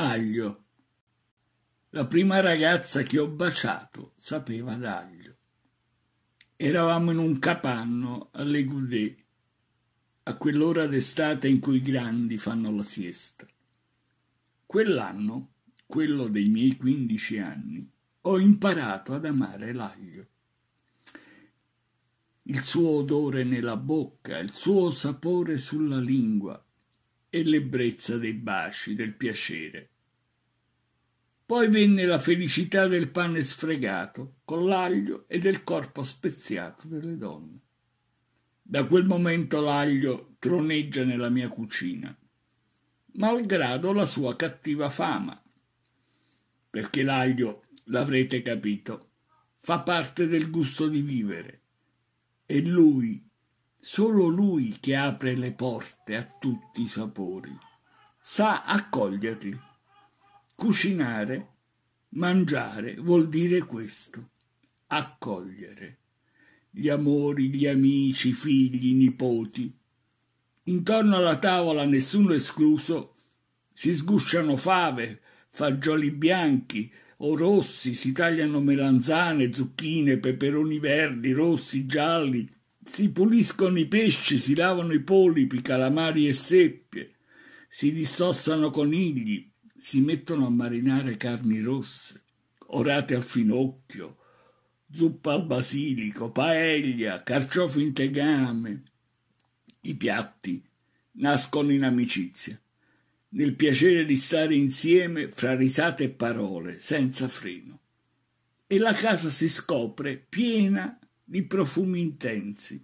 Aglio. La prima ragazza che ho baciato sapeva d'aglio. Eravamo in un capanno alle Goudet, a quell'ora d'estate in cui i grandi fanno la siesta. Quell'anno, quello dei miei quindici anni, ho imparato ad amare l'aglio. Il suo odore nella bocca, il suo sapore sulla lingua e l'ebbrezza dei baci, del piacere. Poi venne la felicità del pane sfregato con l'aglio e del corpo speziato delle donne. Da quel momento l'aglio troneggia nella mia cucina, malgrado la sua cattiva fama, perché l'aglio, l'avrete capito, fa parte del gusto di vivere. E lui, solo lui che apre le porte a tutti i sapori, sa accoglierli. Cucinare, mangiare vuol dire questo, accogliere. Gli amori, gli amici, i figli, i nipoti. Intorno alla tavola, nessuno escluso, si sgusciano fave, fagioli bianchi o rossi, si tagliano melanzane, zucchine, peperoni verdi, rossi, gialli, si puliscono i pesci, si lavano i polipi, calamari e seppie, si dissossano conigli, si mettono a marinare carni rosse, orate al finocchio, zuppa al basilico, paella, carciofi in tegame. I piatti nascono in amicizia, nel piacere di stare insieme fra risate e parole, senza freno. E la casa si scopre piena di profumi intensi,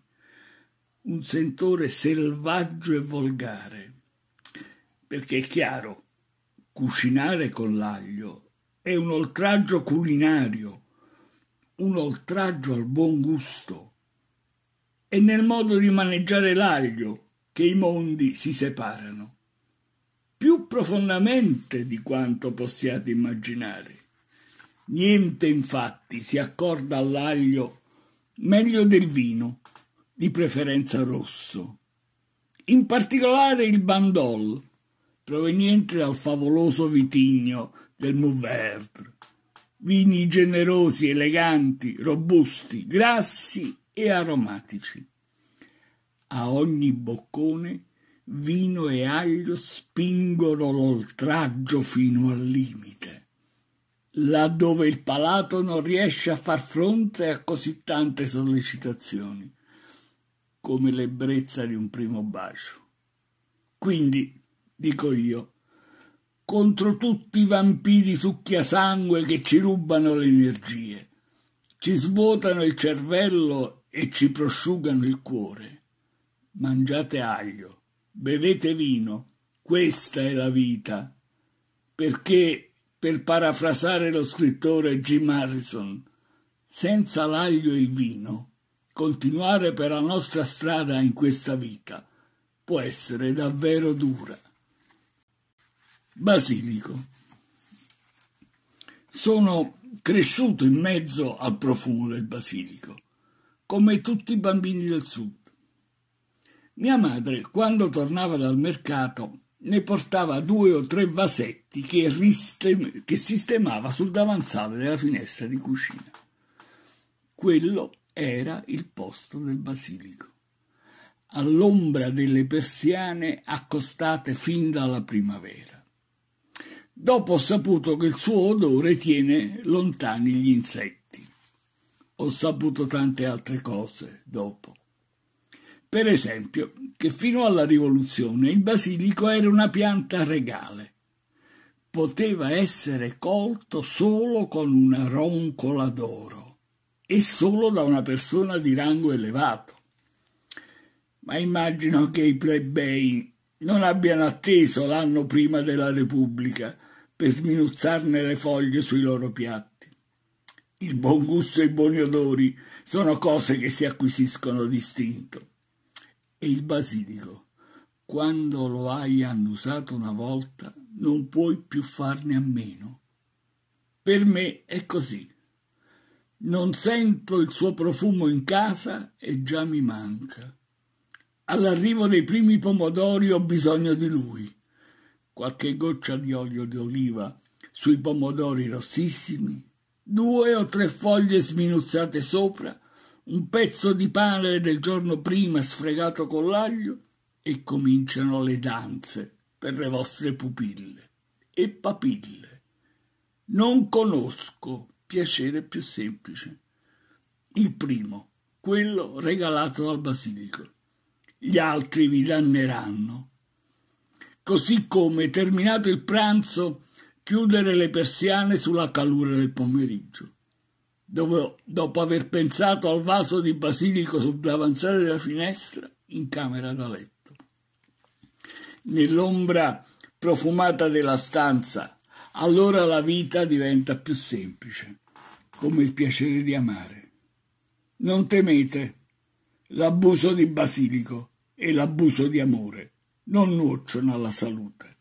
un sentore selvaggio e volgare. Perché è chiaro, cucinare con l'aglio è un oltraggio culinario un oltraggio al buon gusto. È nel modo di maneggiare l'aglio che i mondi si separano, più profondamente di quanto possiate immaginare. Niente infatti si accorda all'aglio meglio del vino, di preferenza rosso. In particolare il bandol, proveniente dal favoloso vitigno del Mourvèdre, vini generosi, eleganti, robusti, grassi e aromatici. A ogni boccone vino e aglio spingono l'oltraggio fino al limite, laddove il palato non riesce a far fronte a così tante sollecitazioni, come l'ebbrezza di un primo bacio. Quindi, dico io, contro tutti i vampiri succhiasangue che ci rubano le energie, ci svuotano il cervello e ci prosciugano il cuore. Mangiate aglio, bevete vino, questa è la vita. Perché, per parafrasare lo scrittore Jim Harrison, senza l'aglio e il vino, continuare per la nostra strada in questa vita può essere davvero dura. Basilico. Sono cresciuto in mezzo al profumo del basilico, come tutti i bambini del sud. Mia madre, quando tornava dal mercato, ne portava due o tre vasetti che, che sistemava sul davanzale della finestra di cucina. Quello era il posto del basilico, all'ombra delle persiane accostate fin dalla primavera. Dopo ho saputo che il suo odore tiene lontani gli insetti. Ho saputo tante altre cose dopo. Per esempio, che fino alla rivoluzione il basilico era una pianta regale. Poteva essere colto solo con una roncola d'oro e solo da una persona di rango elevato. Ma immagino che i plebei non abbiano atteso l'anno prima della Repubblica per sminuzzarne le foglie sui loro piatti. Il buon gusto e i buoni odori sono cose che si acquisiscono distinto. E il basilico, quando lo hai annusato una volta, non puoi più farne a meno. Per me è così. Non sento il suo profumo in casa e già mi manca. All'arrivo dei primi pomodori ho bisogno di lui qualche goccia di olio di oliva sui pomodori rossissimi, due o tre foglie sminuzzate sopra, un pezzo di pane del giorno prima sfregato con l'aglio e cominciano le danze per le vostre pupille e papille. Non conosco piacere più semplice. Il primo, quello regalato dal basilico. Gli altri vi danneranno. Così come, terminato il pranzo, chiudere le persiane sulla calura del pomeriggio. Dove, dopo aver pensato al vaso di basilico sul davanzale della finestra, in camera da letto. Nell'ombra profumata della stanza, allora la vita diventa più semplice, come il piacere di amare. Non temete l'abuso di basilico e l'abuso di amore, non nuocciono alla salute.